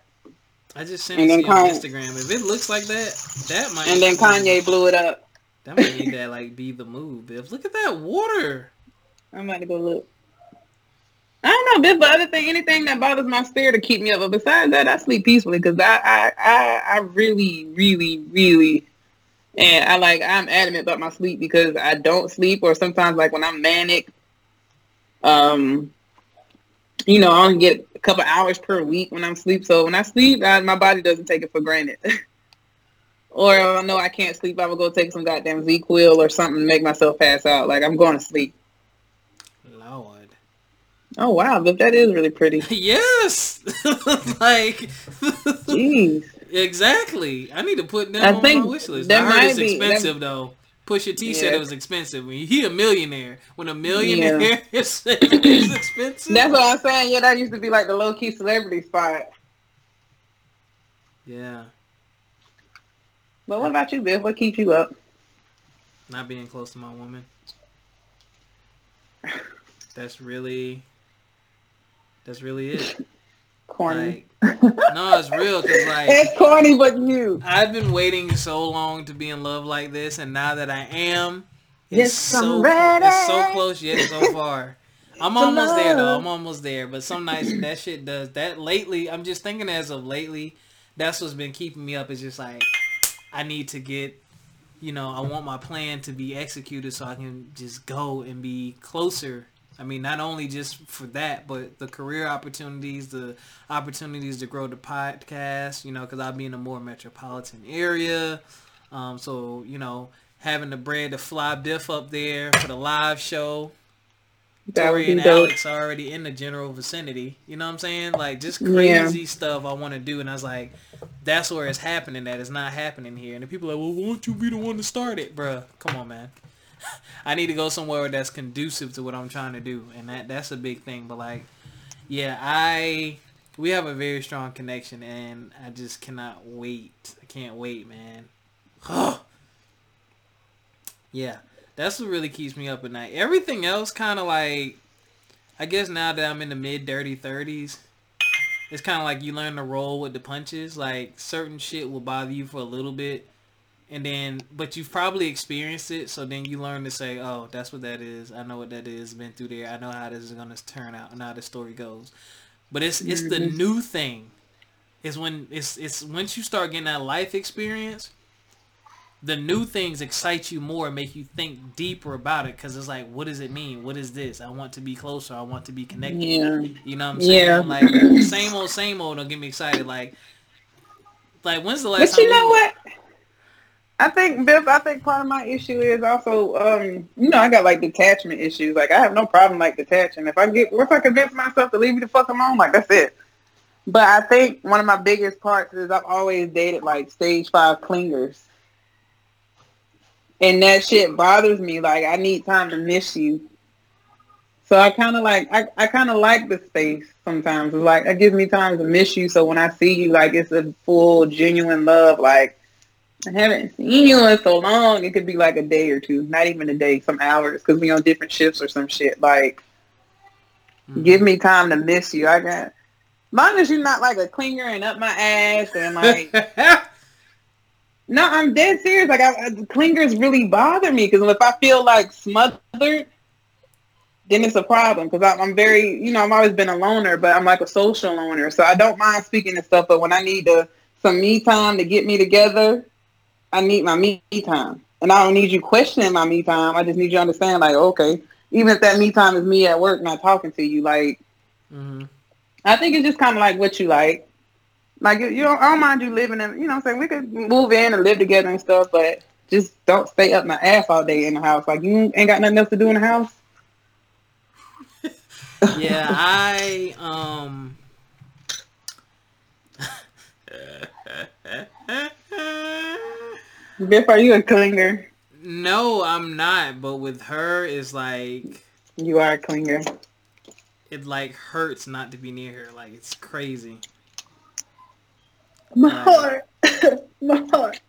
I just sent and it to then on Instagram. If it looks like that, that might. And then Kanye blew it up. That might need that like be the move, Biff. Look at that water. I'm about to go look. I don't know, Biff, but other thing, anything that bothers my spirit to keep me up. But besides that, I sleep peacefully because I, I, I, I really, really, really, and I like, I'm adamant about my sleep because I don't sleep or sometimes like when I'm manic, um, you know, I only get couple hours per week when I'm sleep. So when I sleep, I, my body doesn't take it for granted. <laughs> or I know I can't sleep, I will go take some goddamn ZzzQuil or something to make myself pass out. Like I'm going to sleep. Lord. Oh wow, but that is really pretty. <laughs> yes. <laughs> like. Jeez. exactly. I need to put that I on my wish list. that I heard might it's be- that- expensive though. Pusha T said it was expensive. When he a millionaire, when a millionaire says <laughs> it's expensive. That's what I'm saying. Yeah, that used to be like the low key celebrity spot. yeah, But what about you, Bill? What keeps you up? not being close to my woman. That's really. That's really it. Corny. Like, no, it's real because like it's corny, but you. I've been waiting so long to be in love like this, and now that I am, it's Yes, so it's so close yet so far. I'm almost there though. I'm almost there, but some nights that shit does that. Lately, I'm just thinking as of lately, that's what's been keeping me up. Is just like I need to get, you know, I want my plan to be executed so I can just go and be closer. I mean, not only just for that, but the career opportunities, the opportunities to grow the podcast, you know, because I'll be in a more metropolitan area. Um, so, you know, having the bread to fly Biff up there for the live show. That Tori and dope. Alex are already in the general vicinity. You know what I'm saying? Like just Yeah. crazy stuff I want to do, and I was like, that's where it's happening. That it's not happening here. And the people are like, well, why don't you be the one to start it, bruh? Come on, man. <laughs> I need to go somewhere that's conducive to what I'm trying to do, and that that's a big thing. But like, yeah, I we have a very strong connection, and I just cannot wait. I can't wait, man. <gasps> yeah, that's what really keeps me up at night. Everything else kind of like, I guess now that I'm in the mid dirty thirties, it's kind of like you learn to roll with the punches. Like certain shit will bother you for a little bit, and then but you've probably experienced it, so then you learn to say, "Oh, that's what that is. I know what that is. Been through there. I know how this is gonna turn out and how the story goes." But it's it's the Mhm. new thing. Is when it's it's once you start getting that life experience, the new things excite you more and make you think deeper about it because it's like, what does it mean? What is this? I want to be closer. I want to be connected. Yeah. You know what I'm saying? Yeah. Like same old, same old. Don't get me excited. Like, like when's the last But time? you know what? I think Biff. I think part of my issue is also, um, you know, I got like detachment issues. Like I have no problem like detaching. If I get, if I convince myself to leave you the fuck alone, like that's it. But I think one of my biggest parts is I've always dated like stage five clingers. And that shit bothers me. Like I need time to miss you. So I kind of like, I, I kind of like the space sometimes. It's like, it gives me time to miss you. So when I see you, like it's a full, genuine love. Like I haven't seen you in so long. It could be like a day or two, not even a day, some hours, because we on different shifts or some shit. Like, mm-hmm. give me time to miss you. I got long as you're not like a clinger and up my ass and like. <laughs> no, I'm dead serious. Like, I, I, clingers really bother me because if I feel like smothered, then it's a problem because I'm very, you know, I've always been a loner, but I'm like a social loner, so I don't mind speaking and stuff. But when I need to, some me time to get me together, I need my me time, and I don't need you questioning my me time. I just need you to understand, like, okay, even if that me time is me at work not talking to you, like, mm-hmm. I think it's just kind of like what you like. Like you, you don't, I don't mind you living in, you know, what I'm saying we could move in and live together and stuff, but just don't stay up my ass all day in the house. Like you ain't got nothing else to do in the house. <laughs> yeah, I um. Biff, are you a clinger? No, I'm not. But with her, it's like you are a clinger it like hurts not to be near her. Like it's crazy. My like, heart, <laughs> my heart.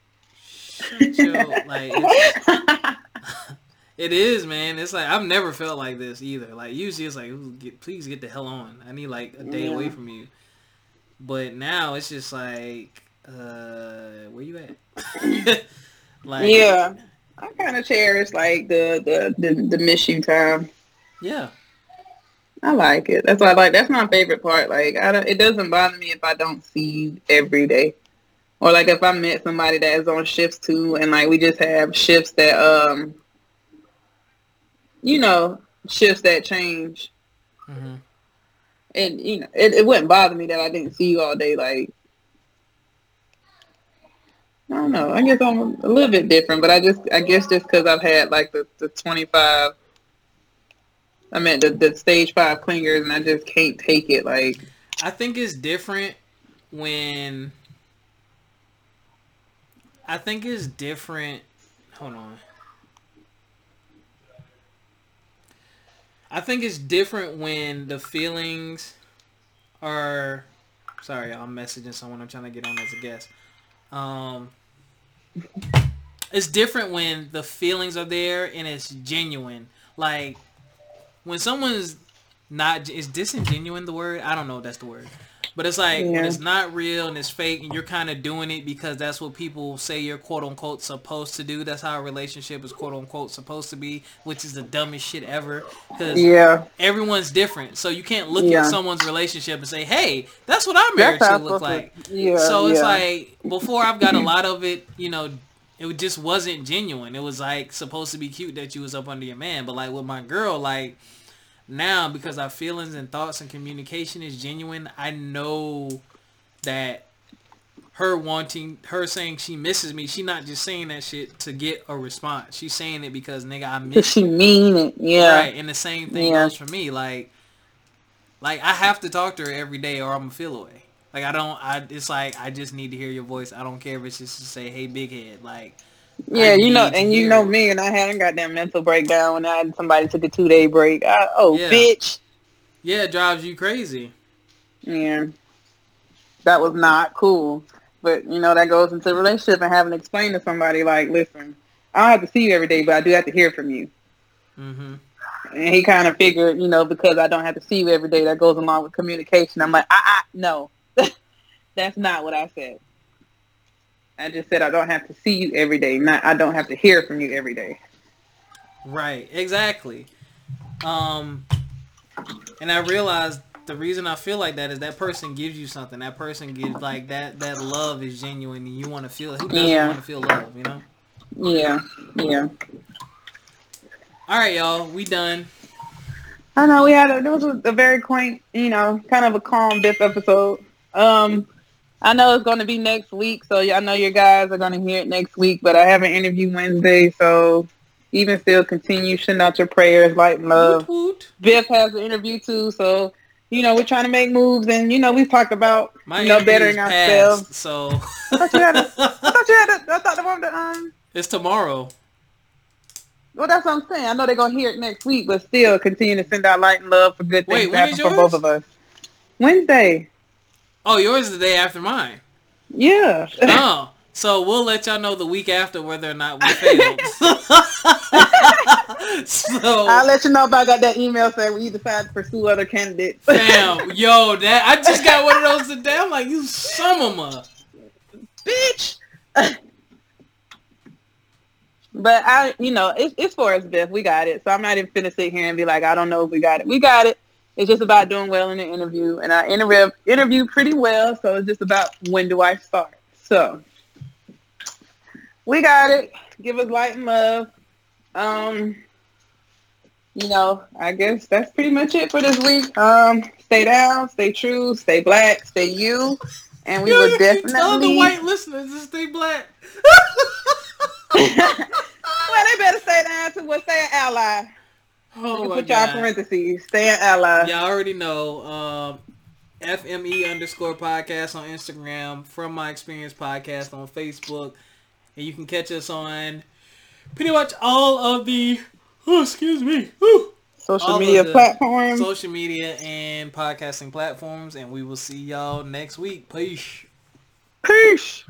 Your, like <laughs> it is, man. It's like I've never felt like this either. Like usually it's like, get, please get the hell on. I need like a day yeah. away from you. But now it's just like, uh, where you at? <laughs> like, yeah, I kind of cherish like the the the, the miss you time. Yeah, I like it. That's what I like. That's my favorite part. Like, I don't, it doesn't bother me if I don't see you every day, or like if I met somebody that is on shifts too, and like we just have shifts that, um, you know, shifts that change. Mm-hmm. And you know, it, it wouldn't bother me that I didn't see you all day. Like, I don't know. I guess I'm a little bit different, but I just, I guess just because I've had like the, the 25 I meant the, the stage five clingers, and I just can't take it. Like, I think it's different when. I think it's different. Hold on. I think it's different when the feelings are. Sorry, I'm messaging someone. I'm trying to get on as a guest. Um, it's different when the feelings are there and it's genuine. Like when someone's not is disingenuine the word? I don't know if that's the word. But it's like yeah. when it's not real and it's fake and you're kind of doing it because that's what people say you're quote unquote supposed to do. That's how a relationship is quote unquote supposed to be, which is the dumbest shit ever. Because yeah. everyone's different. So you can't look yeah. at someone's relationship and say, hey, that's what our marriage should look like. Yeah, so it's like before I've got a lot of it, you know, it just wasn't genuine. It was like supposed to be cute that you was up under your man. But like with my girl, like now because our feelings and thoughts and communication is genuine, I know that her wanting her saying she misses me, she not just saying that shit to get a response. She's saying it because nigga I miss she mean it. Yeah. Right. And the same thing yeah. goes for me. Like like I have to talk to her every day or I'm gonna feel away. Like I don't I it's like I just need to hear your voice. I don't care if it's just to say, Hey big head. Like yeah, you know, and you know me, and I hadn't got that mental breakdown when I had somebody took a two day break. I, oh, yeah. bitch. Yeah, it drives you crazy. Yeah, that was not cool. But you know, that goes into a relationship and having to explain to somebody like, listen, I don't have to see you every day, but I do have to hear from you. Mm-hmm. And he kind of figured, you know, because I don't have to see you every day, that goes along with communication. I'm like, I, ah no, <laughs> that's not what I said. I just said I don't have to see you every day. Not I don't have to hear from you every day. Right. Exactly. Um, and I realized the reason I feel like that is that person gives you something. That person gives like that. That love is genuine, and you want to feel. Who doesn't yeah. want to feel love? You know. Yeah. Yeah. All right, y'all. We done. I know we had a, this was a very quaint, you know, kind of a calm this episode. Um, I know it's going to be next week, so I know your guys are going to hear it next week. But I have an interview Wednesday, so even still, continue sending out your prayers, light and love. Woot. Biff has an interview too, so you know, we're trying to make moves, and you know, we've talked about My you know bettering is ourselves. so I thought you had. A, I <laughs> thought you had. A, I thought the one that um. it's tomorrow. Well, that's what I'm saying. I know they're gonna hear it next week, but still continue to send out light and love for good Wait, things to happen for yours? both of us. Wednesday. Oh, yours is the day after mine. Yeah. Oh, so we'll let y'all know the week after whether or not we failed. <laughs> so, I'll let you know if I got that email saying we decide to pursue other candidates. damn, <laughs> yo, that I just got one of those today. I'm like, you son of a. bitch. <laughs> but I, you know, it's, it's for us, Biff. We got it. So I'm not even finna sit here and be like, I don't know if we got it. We got it. It's just about doing well in the interview, and I interview interviewed pretty well. So it's just about when do I start. So we got it. Give us light and love. Um, you know, I guess that's pretty much it for this week. Um, stay down, stay true, stay black, stay you, and we Yo, will definitely telling the white listeners to stay black. <laughs> well, they better stay down to what say an ally. Oh You my put y'all parentheses. Stay an ally. Y'all already know. Um, FME underscore podcast on Instagram. From my experience podcast on Facebook, and you can catch us on pretty much all of the. Oh, excuse me. Social media platforms. social media and podcasting platforms, and we will see y'all next week. Peace. Peace.